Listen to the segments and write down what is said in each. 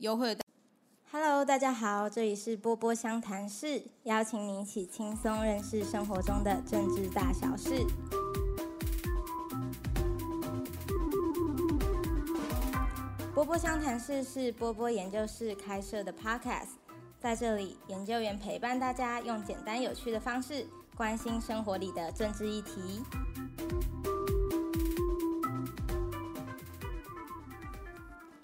优惠的。Hello，大家好，这里是波波相谈室，邀请你一起轻松认识生活中的政治大小事。波波相谈室是波波研究室开设的 Podcast，在这里，研究员陪伴大家，用简单有趣的方式关心生活里的政治议题。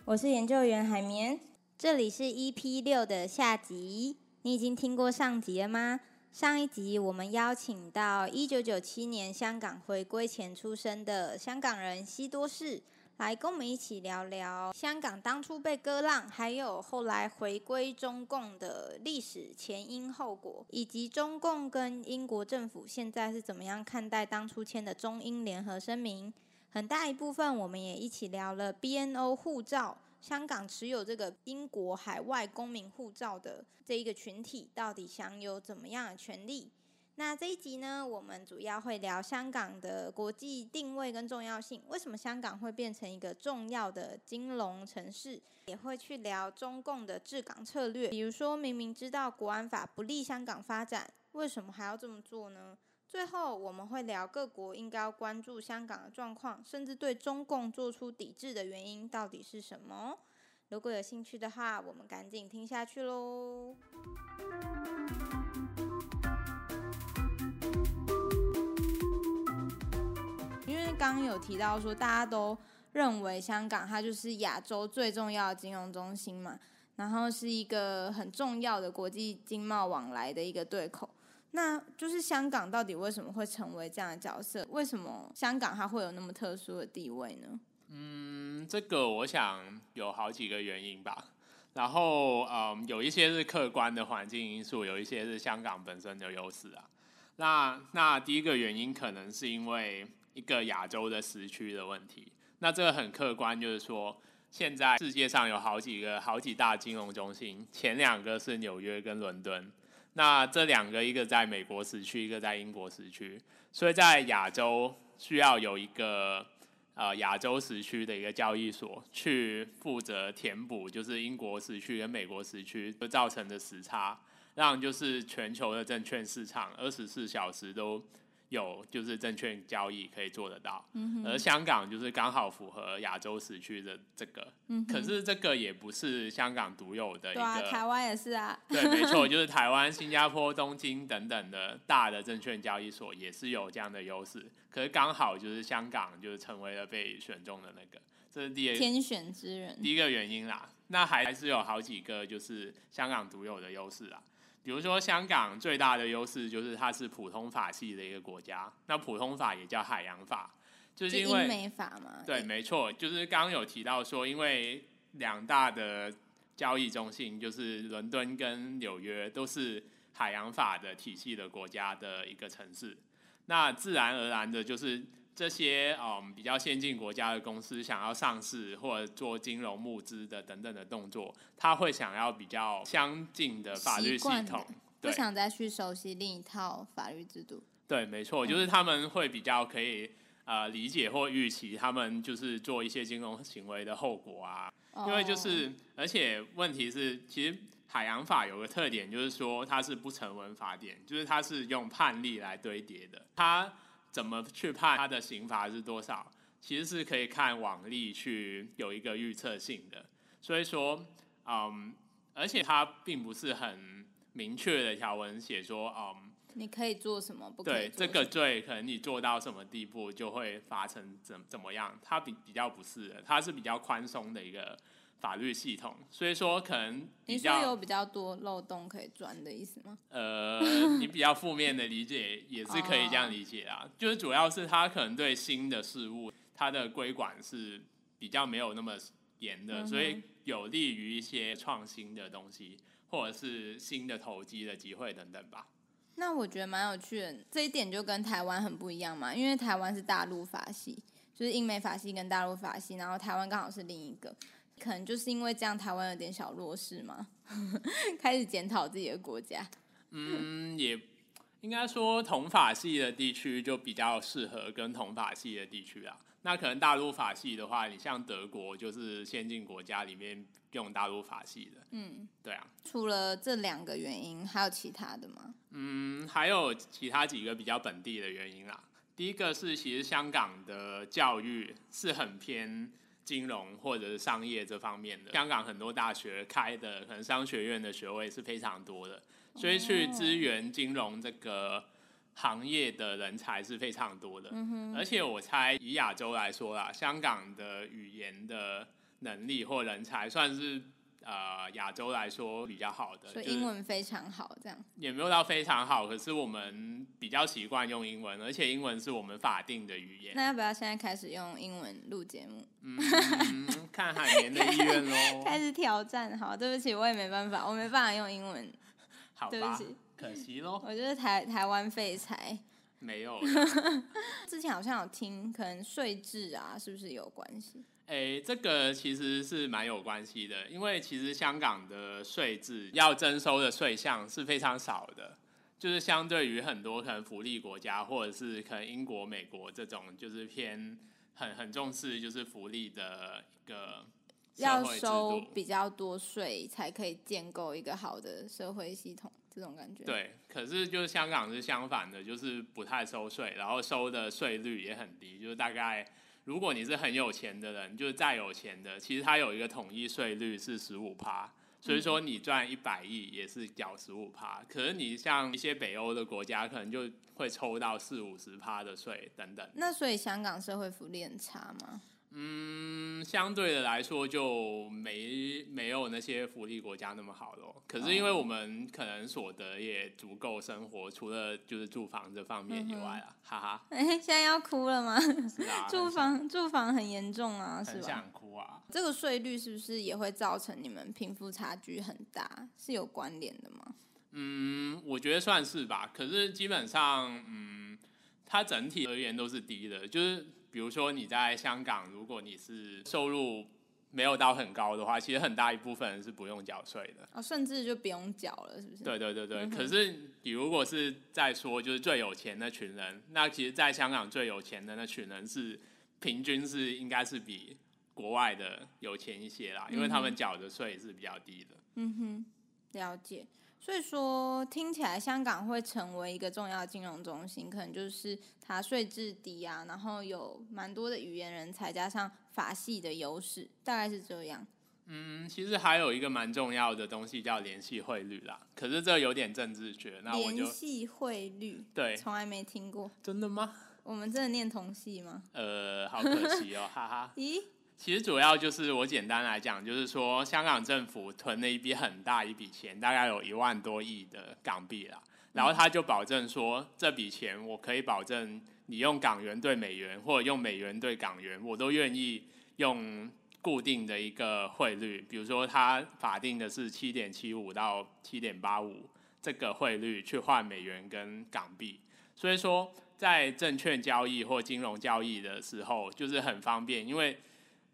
我是研究员海绵，这里是 EP 六的下集。你已经听过上集了吗？上一集我们邀请到一九九七年香港回归前出生的香港人西多士，来跟我们一起聊聊香港当初被割让，还有后来回归中共的历史前因后果，以及中共跟英国政府现在是怎么样看待当初签的中英联合声明。很大一部分，我们也一起聊了 BNO 护照，香港持有这个英国海外公民护照的这一个群体，到底享有怎么样的权利？那这一集呢，我们主要会聊香港的国际定位跟重要性，为什么香港会变成一个重要的金融城市？也会去聊中共的治港策略，比如说明明知道国安法不利香港发展，为什么还要这么做呢？最后，我们会聊各国应该要关注香港的状况，甚至对中共做出抵制的原因到底是什么。如果有兴趣的话，我们赶紧听下去喽。因为刚有提到说，大家都认为香港它就是亚洲最重要的金融中心嘛，然后是一个很重要的国际经贸往来的一个对口。那就是香港到底为什么会成为这样的角色？为什么香港它会有那么特殊的地位呢？嗯，这个我想有好几个原因吧。然后，嗯，有一些是客观的环境因素，有一些是香港本身的优势啊。那那第一个原因可能是因为一个亚洲的时区的问题。那这个很客观，就是说现在世界上有好几个好几大金融中心，前两个是纽约跟伦敦。那这两个，一个在美国时区，一个在英国时区，所以在亚洲需要有一个呃亚洲时区的一个交易所去负责填补，就是英国时区跟美国时区造成的时差，让就是全球的证券市场二十四小时都。有就是证券交易可以做得到，而香港就是刚好符合亚洲时区的这个，可是这个也不是香港独有的一个，台湾也是啊，对，没错，就是台湾、新加坡、东京等等的大的证券交易所也是有这样的优势，可是刚好就是香港就是成为了被选中的那个，这是第一天选之人，第一个原因啦，那还还是有好几个就是香港独有的优势啊。比如说，香港最大的优势就是它是普通法系的一个国家。那普通法也叫海洋法，就是因为美法嘛。对，没错，就是刚刚有提到说，因为两大的交易中心就是伦敦跟纽约都是海洋法的体系的国家的一个城市，那自然而然的就是。这些嗯比较先进国家的公司想要上市或者做金融募资的等等的动作，他会想要比较相近的法律系统，不想再去熟悉另一套法律制度。对，没错，就是他们会比较可以呃理解或预期他们就是做一些金融行为的后果啊。因为就是而且问题是，其实海洋法有个特点，就是说它是不成文法典，就是它是用判例来堆叠的，它。怎么去判他的刑罚是多少？其实是可以看网例去有一个预测性的。所以说，嗯，而且它并不是很明确的条文写说，嗯，你可以做什么？不对，这个罪可能你做到什么地步就会罚成怎怎么样？它比比较不是的，它是比较宽松的一个。法律系统，所以说可能你说有比较多漏洞可以钻的意思吗？呃，你比较负面的理解也是可以这样理解啊，就是主要是他可能对新的事物，它的规管是比较没有那么严的，所以有利于一些创新的东西，或者是新的投机的机会等等吧。那我觉得蛮有趣的，这一点就跟台湾很不一样嘛，因为台湾是大陆法系，就是英美法系跟大陆法系，然后台湾刚好是另一个。可能就是因为这样，台湾有点小弱势嘛，开始检讨自己的国家。嗯，也应该说同法系的地区就比较适合跟同法系的地区啊。那可能大陆法系的话，你像德国就是先进国家里面用大陆法系的。嗯，对啊。除了这两个原因，还有其他的吗？嗯，还有其他几个比较本地的原因啦。第一个是，其实香港的教育是很偏金融或者是商业这方面的。香港很多大学开的可能商学院的学位是非常多的，所以去支援金融这个。行业的人才是非常多的，而且我猜以亚洲来说啦，香港的语言的能力或人才算是呃亚洲来说比较好的，所以英文非常好，这样也没有到非常好，可是我们比较习惯用英文，而且英文是我们法定的语言。那要不要现在开始用英文录节目？嗯，看海绵的意愿喽。开始挑战，好，对不起，我也没办法，我没办法用英文，好吧。可惜喽，我觉得台台湾废柴没有。之前好像有听，可能税制啊，是不是有关系？哎，这个其实是蛮有关系的，因为其实香港的税制要征收的税项是非常少的，就是相对于很多可能福利国家，或者是可能英国、美国这种，就是偏很很重视就是福利的一个要收比较多税，才可以建构一个好的社会系统。这种感觉对，可是就是香港是相反的，就是不太收税，然后收的税率也很低，就是大概如果你是很有钱的人，就是再有钱的，其实它有一个统一税率是十五趴，所以说你赚一百亿也是缴十五趴。可是你像一些北欧的国家，可能就会抽到四五十趴的税等等。那所以香港社会福利很差吗？嗯，相对的来说就没没有那些福利国家那么好咯。可是因为我们可能所得也足够生活，除了就是住房这方面以外啊，哈哈。哎，现在要哭了吗？是啊，住房住房很严重啊，是吧？很想哭啊。这个税率是不是也会造成你们贫富差距很大？是有关联的吗？嗯，我觉得算是吧。可是基本上，嗯，它整体而言都是低的，就是。比如说你在香港，如果你是收入没有到很高的话，其实很大一部分人是不用缴税的。哦，甚至就不用缴了，是不是？对对对对。可是你如果是在说就是最有钱那群人，那其实在香港最有钱的那群人是平均是应该是比国外的有钱一些啦，因为他们缴的税是比较低的。嗯哼，了解。所以说，听起来香港会成为一个重要金融中心，可能就是它税制低啊，然后有蛮多的语言人才，加上法系的优势，大概是这样。嗯，其实还有一个蛮重要的东西叫联系汇率啦，可是这有点政治学，那我就联系汇率，对，从来没听过，真的吗？我们真的念同系吗？呃，好可惜哦，哈哈。咦？其实主要就是我简单来讲，就是说香港政府囤了一笔很大一笔钱，大概有一万多亿的港币啦。然后他就保证说，这笔钱我可以保证你用港元兑美元，或者用美元兑港元，我都愿意用固定的一个汇率。比如说，它法定的是七点七五到七点八五这个汇率去换美元跟港币。所以说，在证券交易或金融交易的时候，就是很方便，因为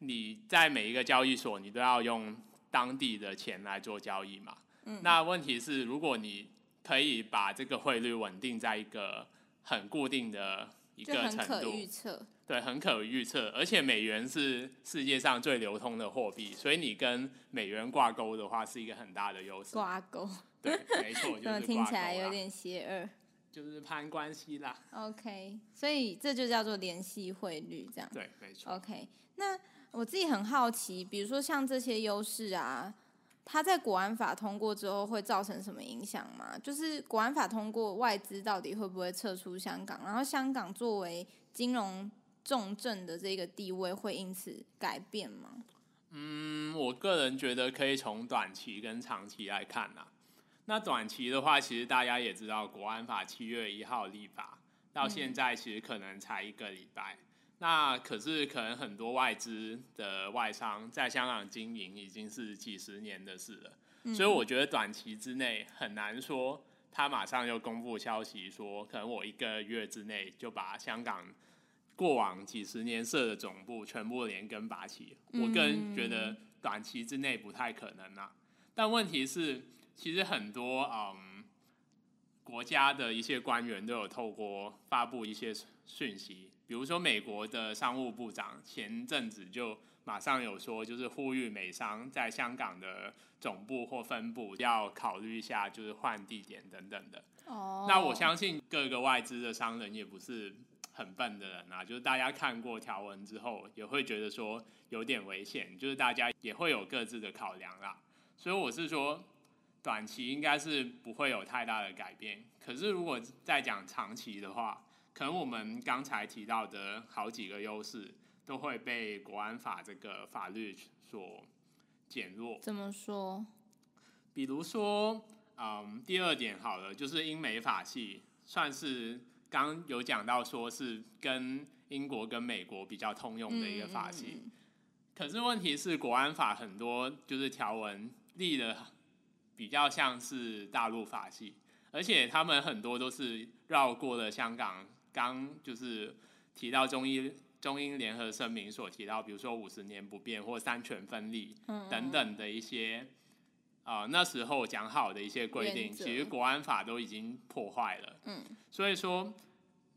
你在每一个交易所，你都要用当地的钱来做交易嘛？嗯。那问题是，如果你可以把这个汇率稳定在一个很固定的一个程度，预测。对，很可预测。而且美元是世界上最流通的货币，所以你跟美元挂钩的话，是一个很大的优势。挂钩。对，没错，就是 听起来有点邪恶。就是攀关系啦。OK，所以这就叫做联系汇率，这样。对，没错。OK，那。我自己很好奇，比如说像这些优势啊，它在国安法通过之后会造成什么影响吗？就是国安法通过，外资到底会不会撤出香港？然后香港作为金融重镇的这个地位会因此改变吗？嗯，我个人觉得可以从短期跟长期来看呐。那短期的话，其实大家也知道，国安法七月一号立法，到现在其实可能才一个礼拜。那可是可能很多外资的外商在香港经营已经是几十年的事了，所以我觉得短期之内很难说他马上就公布消息说，可能我一个月之内就把香港过往几十年设的总部全部连根拔起。我个人觉得短期之内不太可能啊。但问题是，其实很多嗯国家的一些官员都有透过发布一些讯息。比如说，美国的商务部长前阵子就马上有说，就是呼吁美商在香港的总部或分部要考虑一下，就是换地点等等的。哦，那我相信各个外资的商人也不是很笨的人啊，就是大家看过条文之后，也会觉得说有点危险，就是大家也会有各自的考量啦。所以我是说，短期应该是不会有太大的改变。可是如果再讲长期的话，可能我们刚才提到的好几个优势都会被国安法这个法律所减弱。怎么说？比如说，嗯，第二点好了，就是英美法系算是刚有讲到说是跟英国跟美国比较通用的一个法系。嗯可是问题是，国安法很多就是条文立的比较像是大陆法系，而且他们很多都是绕过了香港刚就是提到中英中英联合声明所提到，比如说五十年不变或三权分立嗯等等的一些。啊、那时候讲好的一些规定，其实国安法都已经破坏了。嗯，所以说，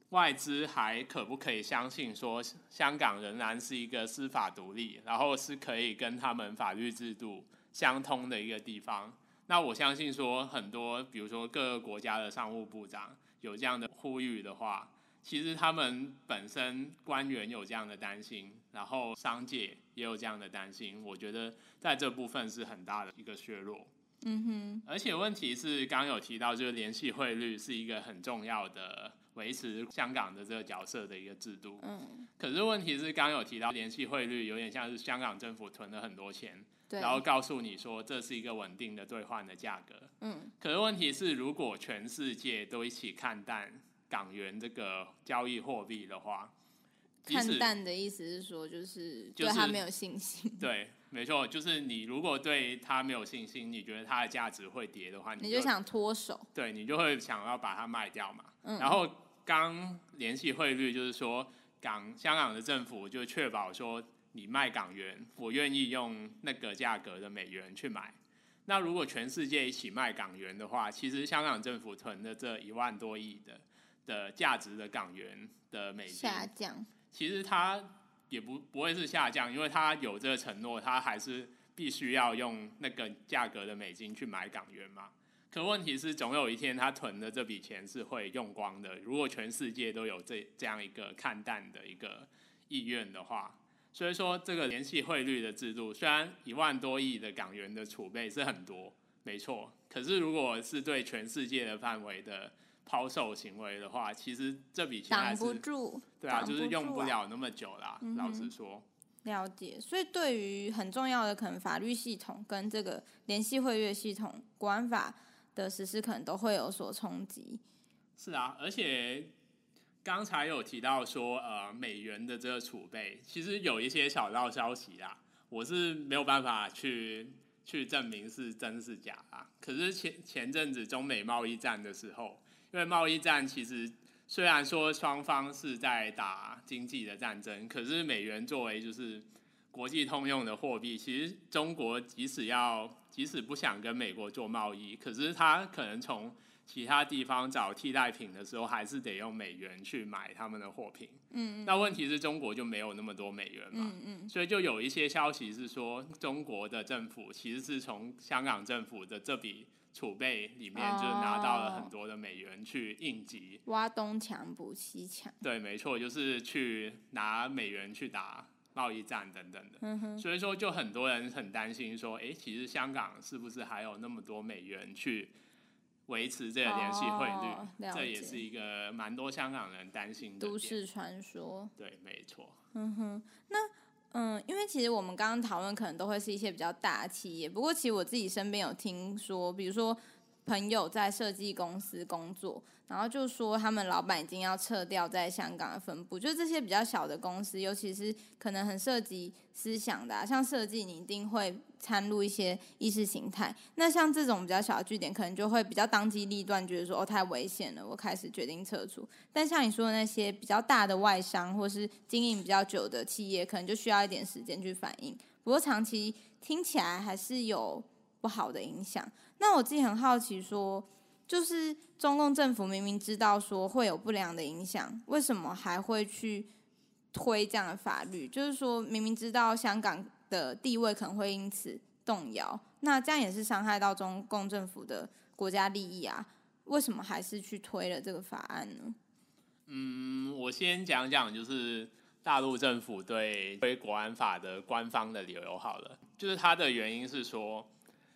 外资还可不可以相信说香港仍然是一个司法独立，然后是可以跟他们法律制度相通的一个地方？那我相信说，很多比如说各个国家的商务部长有这样的呼吁的话，其实他们本身官员有这样的担心，然后商界也有这样的担心，我觉得在这部分是很大的一个削弱。嗯哼，而且问题是，刚刚有提到，就是联系汇率是一个很重要的维持香港的这个角色的一个制度。嗯，可是问题是，刚刚有提到联系汇率有点像是香港政府囤了很多钱，对，然后告诉你说这是一个稳定的兑换的价格。嗯，可是问题是，如果全世界都一起看淡港元这个交易货币的话，看淡的意思是说，就是就是对他没有信心，对，没错，就是你如果对它没有信心，你觉得它的价值会跌的话，你就想脱手，对你就会想要把它卖掉嘛。嗯然后刚联系汇率就是说，港香港的政府就确保说，你卖港元，我愿意用那个价格的美元去买。那如果全世界一起卖港元的话，其实香港政府囤的这一万多亿的的价值的港元的美金，下降，其实它也不不会是下降，因为它有这个承诺，它还是必须要用那个价格的美金去买港元嘛。可问题是，总有一天他囤的这笔钱是会用光的。如果全世界都有这这样一个看淡的一个意愿的话，所以说这个联系汇率的制度，虽然一万多亿的港元的储备是很多，没错，可是如果是对全世界的范围的抛售行为的话，其实这笔钱还挡不住，对啊，就是用不了那么久啦。嗯老实说，了解，所以对于很重要的可能法律系统跟这个联系汇率系统、国安法的实施，可能都会有所冲击。是啊，而且刚才有提到说，呃，美元的这个储备，其实有一些小道消息啦，我是没有办法去去证明是真是假啊。可是前前阵子中美贸易战的时候，因为贸易战其实虽然说双方是在打经济的战争，可是美元作为就是国际通用的货币，其实中国即使要即使不想跟美国做贸易，可是他可能从其他地方找替代品的时候，还是得用美元去买他们的货品。嗯那问题是中国就没有那么多美元嘛，嗯嗯，所以就有一些消息是说，中国的政府其实是从香港政府的这笔储备里面，就是拿到了很多的美元去应急。挖东墙补西墙。对，没错，就是去拿美元去打贸易战等等的。嗯，所以说，就很多人很担心说，哎，其实香港是不是还有那么多美元去维持这个联系汇率？哦这也是一个蛮多香港人担心的都。市传说。对，没错。嗯哼，那嗯，因为其实我们刚刚讨论可能都会是一些比较大的企业，不过其实我自己身边有听说，比如说朋友在设计公司工作，然后就说他们老板已经要撤掉在香港的分部，就是这些比较小的公司，尤其是可能很涉及思想的、啊，像设计你一定会掺入一些意识形态，那像这种比较小的据点，可能就会比较当机立断，觉得说哦太危险了，我开始决定撤出。但像你说的那些比较大的外商或是经营比较久的企业，可能就需要一点时间去反应。不过长期听起来还是有不好的影响。那我自己很好奇说，就是中共政府明明知道说会有不良的影响，为什么还会去推这样的法律？就是说明明知道香港的地位可能会因此动摇，那这样也是伤害到中共政府的国家利益啊？为什么还是去推了这个法案呢？嗯，我先讲讲就是大陆政府对推国安法的官方的理由好了，就是它的原因是说，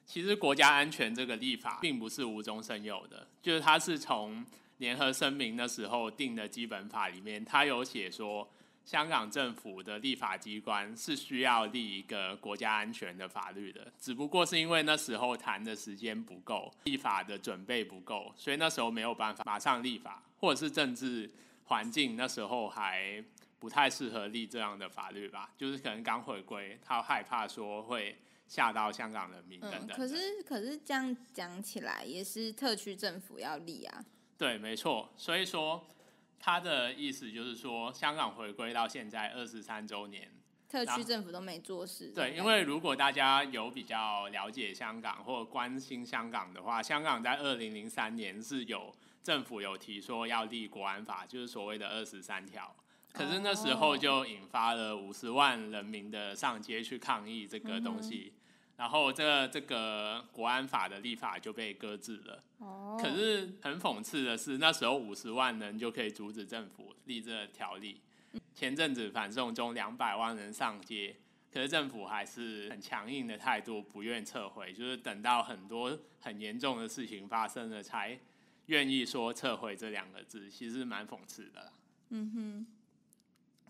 其实国家安全这个立法并不是无中生有的，就是它是从联合声明的时候定的基本法里面，它有写说。香港政府的立法机关是需要立一个国家安全的法律的，只不过是因为那时候谈的时间不够，立法的准备不够，所以那时候没有办法马上立法，或者是政治环境那时候还不太适合立这样的法律吧，就是可能刚回归，他害怕说会吓到香港人民等等。可是可是这样讲起来，也是特区政府要立啊。对，没错，所以说。他的意思就是说，香港回归到现在二十三周年，特区政府都没做事。对，因为如果大家有比较了解香港或关心香港的话，香港在二零零三年是有政府有提说要立国安法，就是所谓的二十三条。可是那时候就引发了五十万人民的上街去抗议这个东西。然后这这个国安法的立法就被搁置了。哦。可是很讽刺的是，那时候五十万人就可以阻止政府立这条例。前阵子反送中两百万人上街，可是政府还是很强硬的态度，不愿撤回，就是等到很多很严重的事情发生了，才愿意说撤回这两个字，其实蛮讽刺的。嗯哼。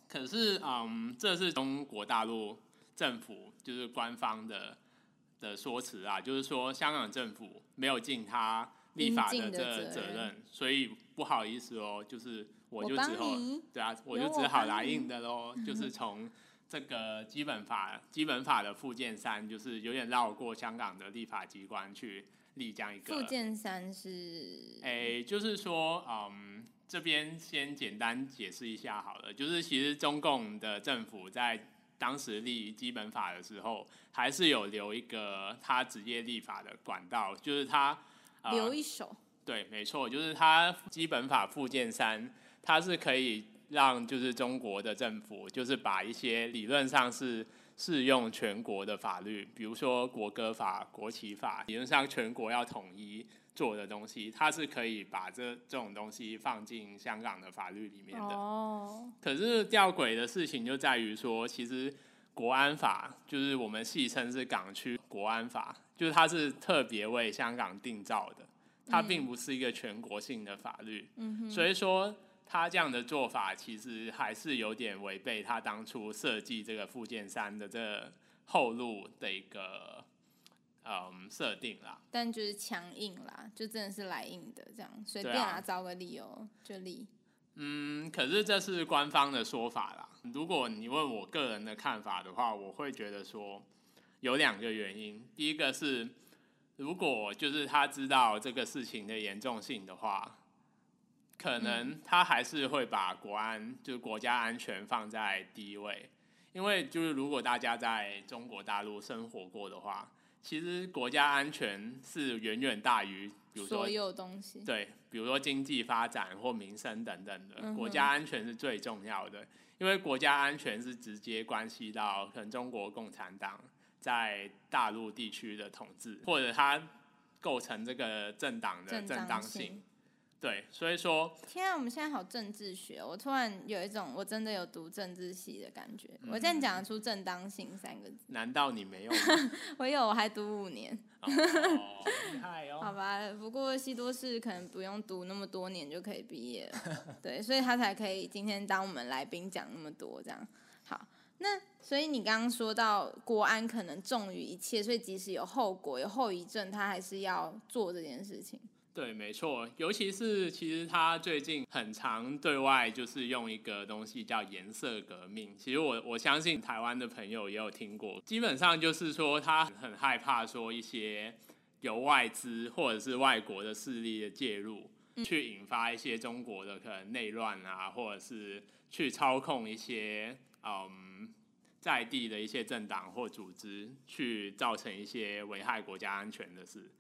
可是，嗯，这是中国大陆政府就是官方的。的说辞啊，就是说香港政府没有尽他立法的这责任，所以不好意思哦，就是我就只好对啊，我就只好来硬的喽，就是 从这个基本法基本法的附件三，就是有点绕过香港的立法机关去立这样一个。附件三是，哎，就是说，嗯，这边先简单解释一下好了，就是其实中共的政府在。当时立基本法的时候，还是有留一个他直接立法的管道，就是他留一手。对，没错，就是他基本法附件三，它是可以让就是中国的政府，就是把一些理论上是适用全国的法律，比如说国歌法、国旗法，理论上全国要统一。做的东西，它是可以把这这种东西放进香港的法律里面的。哦。可是吊诡的事情就在于说，其实国安法就是我们戏称是港区国安法，就是它是特别为香港定造的，它并不是一个全国性的法律。嗯所以说，他这样的做法其实还是有点违背他当初设计这个附件三的这后路的一个。嗯，设定啦，但就是强硬啦，就真的是来硬的这样，随便啊找个理由就立。嗯，可是这是官方的说法啦。如果你问我个人的看法的话，我会觉得说有两个原因。第一个是，如果就是他知道这个事情的严重性的话，可能他还是会把国安就是国家安全放在第一位。因为就是如果大家在中国大陆生活过的话。其实国家安全是远远大于，比如说所有东西，对，比如说经济发展或民生等等的，国家安全是最重要的，因为国家安全是直接关系到可能中国共产党在大陆地区的统治，或者它构成这个政党的正当性。对，所以说，天啊，我们现在好政治学，我突然有一种我真的有读政治系的感觉。我这样讲得出正当性三个字，难道你没有？我有，我还读五年。厉害哦！好吧，不过西多士可能不用读那么多年就可以毕业了。对，所以他才可以今天当我们来宾讲那么多这样。好，那所以你刚刚说到国安可能重于一切，所以即使有后果、有后遗症，他还是要做这件事情。对，没错，尤其是其实他最近很常对外就是用一个东西叫颜色革命。其实我我相信台湾的朋友也有听过，基本上就是说他很害怕说一些由外资或者是外国的势力的介入，去引发一些中国的可能内乱啊，或者是去操控一些嗯在地的一些政党或组织，去造成一些危害国家安全的事。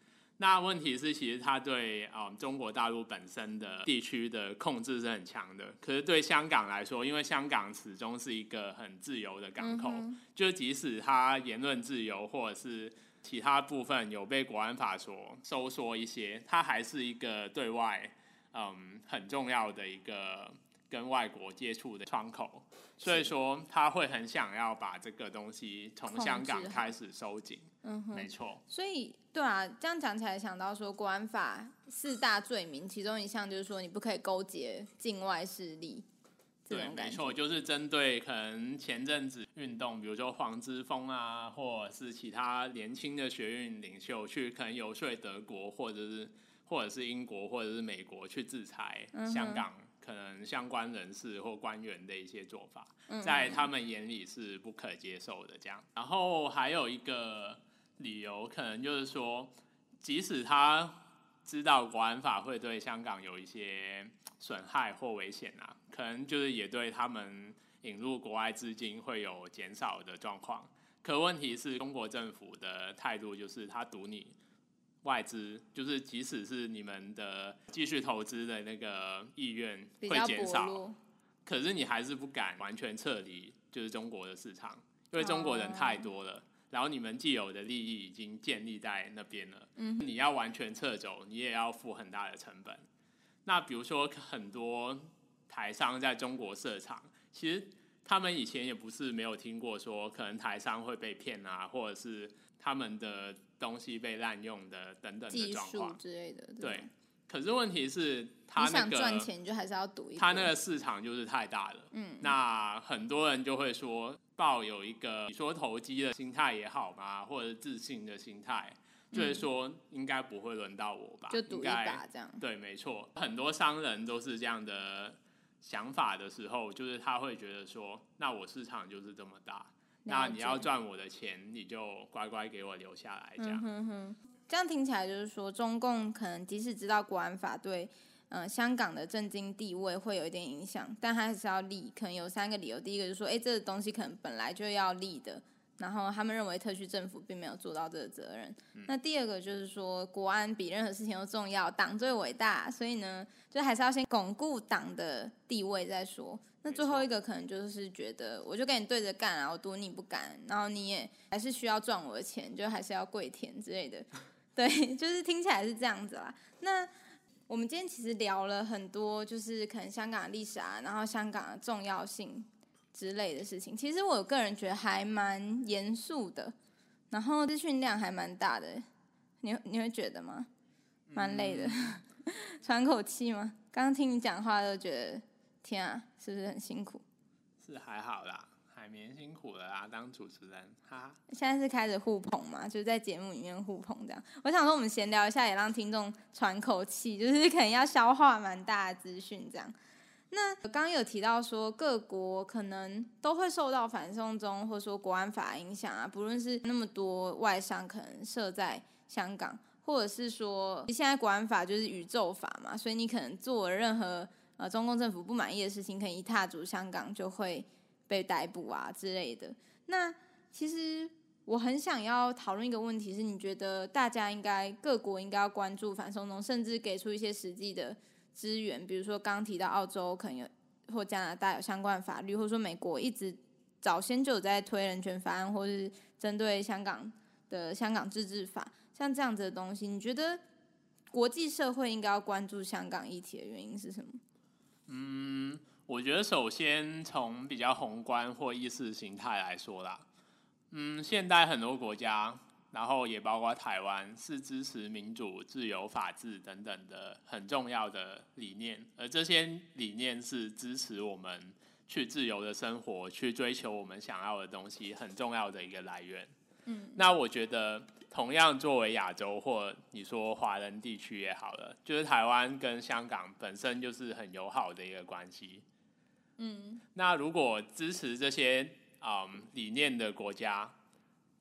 那问题是，其实它对啊中国大陆本身的地区的控制是很强的。可是对香港来说，因为香港始终是一个很自由的港口，就即使它言论自由或者是其他部分有被国安法所收缩一些，它还是一个对外嗯很重要的一个跟外国接触的窗口。所以说，他会很想要把这个东西从香港开始收紧。嗯哼，没错。所以，对啊，这样讲起来，想到说，国安法四大罪名，其中一项就是说，你不可以勾结境外势力。对，没错，就是针对可能前阵子运动，比如说黄之锋啊，或者是其他年轻的学运领袖，去可能游说德国，或者是或者是英国，或者是美国去制裁香港。可能相关人士或官员的一些做法，在他们眼里是不可接受的。这样，然后还有一个理由，可能就是说，即使他知道国安法会对香港有一些损害或危险啊，可能就是也对他们引入国外资金会有减少的状况。可问题是中国政府的态度就是他赌你。外资就是，即使是你们的继续投资的那个意愿会减少，可是你还是不敢完全撤离，就是中国的市场，因为中国人太多了，然后你们既有的利益已经建立在那边了，嗯，你要完全撤走，你也要付很大的成本。那比如说很多台商在中国设厂，其实他们以前也不是没有听过说，可能台商会被骗啊，或者是他们的。东西被滥用的等等的状况之类的，对。可是问题是，他那个赚钱就还是要赌一。他那个市场就是太大了，嗯。那很多人就会说，抱有一个你说投机的心态也好嘛，或者自信的心态，就是说应该不会轮到我吧，就赌一把这样。对，没错，很多商人都是这样的想法的时候，就是他会觉得说，那我市场就是这么大。那你要赚我的钱，你就乖乖给我留下来，这样。这样听起来就是说，中共可能即使知道国安法对，嗯，香港的政经地位会有一点影响，但他还是要立。可能有三个理由，第一个就是说，哎，这个东西可能本来就要立的。然后他们认为特区政府并没有做到这个责任。那第二个就是说，国安比任何事情都重要，党最伟大，所以呢，就还是要先巩固党的地位再说。那最后一个可能就是觉得，我就跟你对着干啊，我赌你不敢，然后你也还是需要赚我的钱，就还是要跪舔之类的。对，就是听起来是这样子啦。那我们今天其实聊了很多，就是可能香港的历史啊，然后香港的重要性。之类的事情，其实我个人觉得还蛮严肃的，然后资讯量还蛮大的，你你会觉得吗？蛮累的，喘口气吗？刚刚听你讲话都觉得，天啊，是不是很辛苦？是还好啦，海绵辛苦了啦，当主持人，哈。现在是开始互捧嘛，就是在节目里面互捧这样。我想说，我们闲聊一下，也让听众喘口气，就是可能要消化蛮大的资讯这样。那刚刚有提到说，各国可能都会受到反送中或者说国安法影响啊，不论是那么多外商可能设在香港，或者是说现在国安法就是宇宙法嘛，所以你可能做任何呃中共政府不满意的事情，可能一踏足香港就会被逮捕啊之类的。那其实我很想要讨论一个问题，是你觉得大家应该各国应该要关注反送中，甚至给出一些实际的。资源，比如说刚提到澳洲可能有或加拿大有相关法律，或者说美国一直早先就有在推人权法案，或是针对香港的香港自治法，像这样子的东西，你觉得国际社会应该要关注香港议题的原因是什么？嗯，我觉得首先从比较宏观或意识形态来说啦，嗯，现代很多国家。然后也包括台湾是支持民主、自由、法治等等的很重要的理念，而这些理念是支持我们去自由的生活、去追求我们想要的东西很重要的一个来源。嗯，那我觉得同样作为亚洲或你说华人地区也好了，就是台湾跟香港本身就是很友好的一个关系。嗯，那如果支持这些嗯理念的国家。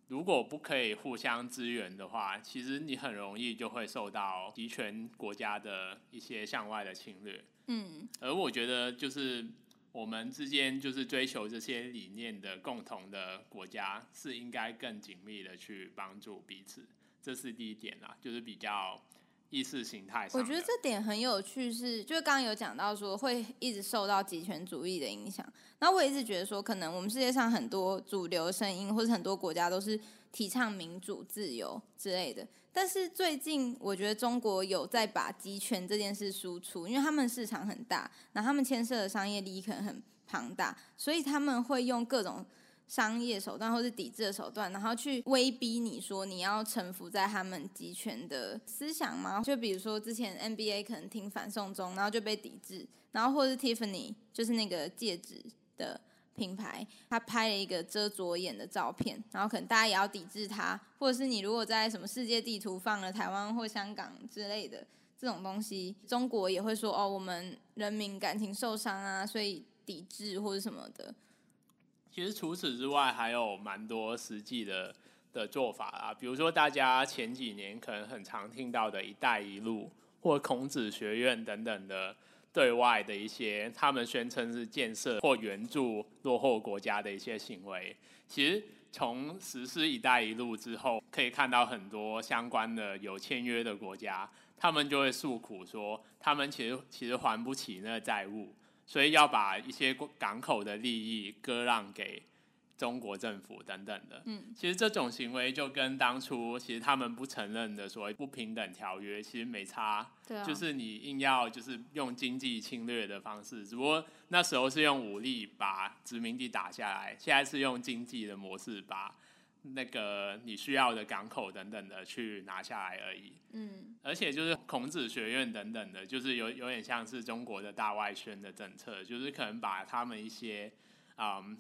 如果不可以互相支援的话，其实你很容易就会受到集权国家的一些向外的侵略。嗯，而我觉得就是我们之间就是追求这些理念的共同的国家，是应该更紧密的去帮助彼此。这是第一点啦，就是比较意识形态上。我觉得这点很有趣是，就是刚刚有讲到说会一直受到极权主义的影响，那我一直觉得说，可能我们世界上很多主流声音或者很多国家都是提倡民主、自由之类的，但是最近我觉得中国有在把集权这件事输出，因为他们市场很大，然后他们牵涉的商业利益可能很庞大，所以他们会用各种。商业手段或是抵制的手段，然后去威逼你说你要臣服在他们集权的思想吗？就比如说之前 NBA 可能听反送中，然后就被抵制，然后或是 Tiffany 就是那个戒指的品牌，他拍了一个遮左眼的照片，然后可能大家也要抵制他，或者是你如果在什么世界地图放了台湾或香港之类的这种东西，中国也会说哦，我们人民感情受伤啊，所以抵制或者什么的。其实除此之外，还有蛮多实际的的做法啊，比如说大家前几年可能很常听到的一带一路或孔子学院等等的对外的一些，他们宣称是建设或援助落后国家的一些行为。其实从实施一带一路之后，可以看到很多相关的有签约的国家，他们就会诉苦说，他们其实其实还不起那个债务。所以要把一些港口的利益割让给中国政府等等的。嗯，其实这种行为就跟当初其实他们不承认的所谓不平等条约其实没差。对啊。就是你硬要就是用经济侵略的方式，只不过那时候是用武力把殖民地打下来，现在是用经济的模式把。那个你需要的港口等等的去拿下来而已，嗯，而且就是孔子学院等等的，就是有有点像是中国的大外宣的政策，就是可能把他们一些嗯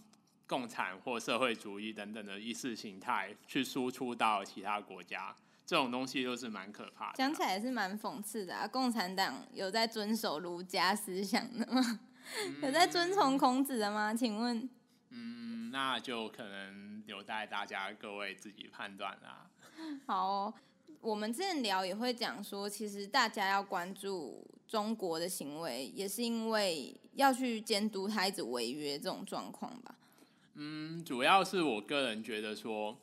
共产或社会主义等等的意识形态去输出到其他国家，这种东西都是蛮可怕的。讲起来是蛮讽刺的啊！共产党有在遵守儒家思想的吗？有在遵从孔子的吗？请问？嗯，那就可能留待大家各位自己判断啦。好，我们之前聊也会讲说，其实大家要关注中国的行为，也是因为要去监督他一直违约这种状况吧。嗯，主要是我个人觉得说，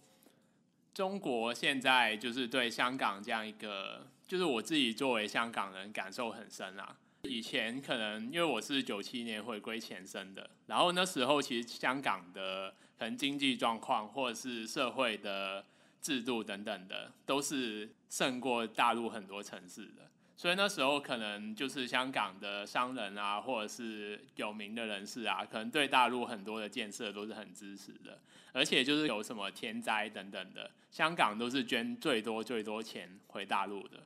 中国现在就是对香港这样一个，就是我自己作为香港人感受很深啊。以前可能因为我是九七年回归前生的，然后那时候其实香港的可能经济状况或者是社会的制度等等的，都是胜过大陆很多城市的。所以那时候可能就是香港的商人啊，或者是有名的人士啊，可能对大陆很多的建设都是很支持的。而且就是有什么天灾等等的，香港都是捐最多最多钱回大陆的。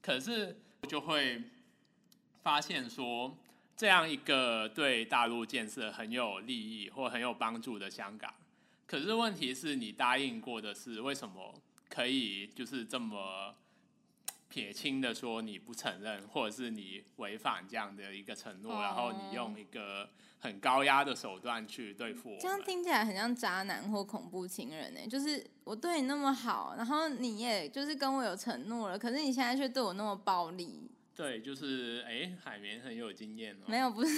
可是就会。发现说，这样一个对大陆建设很有利益或很有帮助的香港，可是问题是你答应过的事，为什么可以就是这么撇清的说你不承认，或者是你违反这样的一个承诺，然后你用一个很高压的手段去对付我？这样听起来很像渣男或恐怖情人呢？就是我对你那么好，然后你也就是跟我有承诺了，可是你现在却对我那么暴力。对，就是哎，海绵很有经验哦。没有，不是，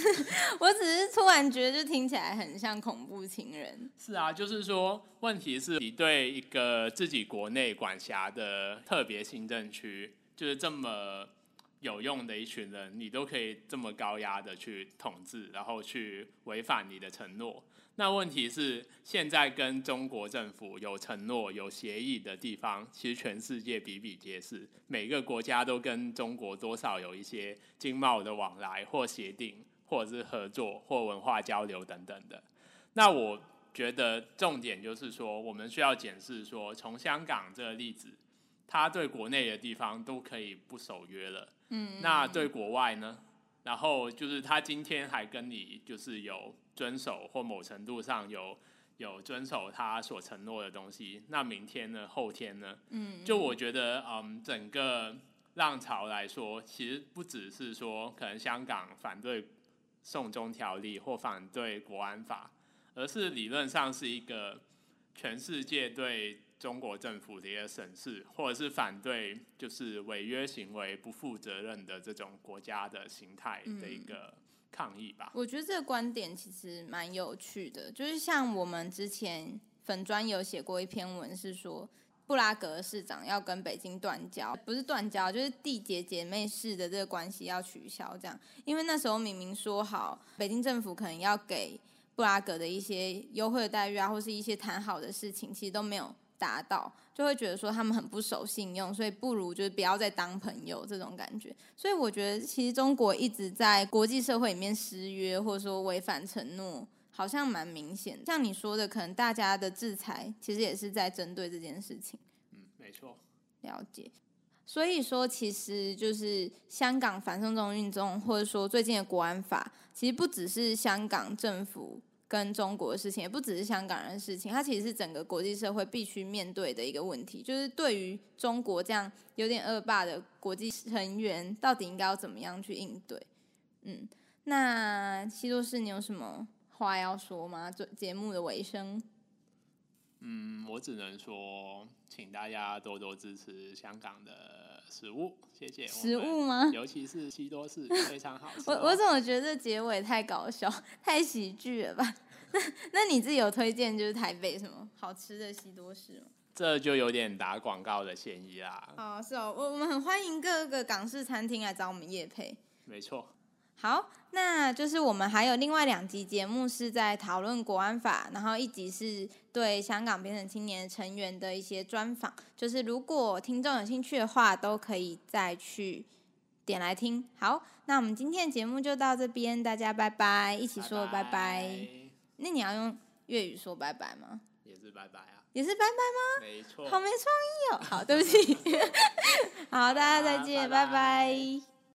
我只是突然觉得，就听起来很像恐怖情人。是啊，就是说，问题是你对一个自己国内管辖的特别行政区，就是这么有用的一群人，你都可以这么高压的去统治，然后去违反你的承诺。那问题是，现在跟中国政府有承诺、有协议的地方，其实全世界比比皆是。每个国家都跟中国多少有一些经贸的往来，或协定，或者是合作，或文化交流等等的。那我觉得重点就是说，我们需要检视说，从香港这个例子，他对国内的地方都可以不守约了。嗯。那对国外呢？然后就是他今天还跟你就是有。遵守或某程度上有有遵守他所承诺的东西，那明天呢？后天呢？嗯，就我觉得，嗯，整个浪潮来说，其实不只是说可能香港反对送中条例或反对国安法，而是理论上是一个全世界对中国政府的一些审视，或者是反对就是违约行为不负责任的这种国家的形态的一个。抗议吧，我觉得这个观点其实蛮有趣的，就是像我们之前粉专有写过一篇文，是说布拉格市长要跟北京断交，不是断交，就是缔结姐妹市的这个关系要取消，这样，因为那时候明明说好，北京政府可能要给布拉格的一些优惠的待遇啊，或是一些谈好的事情，其实都没有达到，就会觉得说他们很不守信用，所以不如就是不要再当朋友这种感觉。所以我觉得其实中国一直在国际社会里面失约，或者说违反承诺。好像蛮明显，像你说的，可能大家的制裁其实也是在针对这件事情。嗯，没错。了解。所以说，其实就是香港反送中运动，或者说最近的国安法，其实不只是香港政府跟中国的事情，也不只是香港人的事情，它其实是整个国际社会必须面对的一个问题，就是对于中国这样有点恶霸的国际成员，到底应该要怎么样去应对？嗯，那西多士，你有什么？话要说吗？做节目的尾声。嗯，我只能说，请大家多多支持香港的食物，谢谢。食物吗？尤其是西多士，非常好吃。我我怎么觉得结尾太搞笑，太喜剧了吧？那那你自己有推荐就是台北什么好吃的西多士吗？这就有点打广告的嫌疑啦。哦，是哦，我我们很欢迎各个港式餐厅来找我们夜配。没错。好，那就是我们还有另外两集节目是在讨论国安法，然后一集是对香港编程青年成员的一些专访。就是如果听众有兴趣的话，都可以再去点来听。好，那我们今天的节目就到这边，大家拜拜，一起说拜拜。那你要用粤语说拜拜吗？也是拜拜啊？也是拜拜吗？没错。好没创意哦。好，对不起。好，大家再见，拜拜。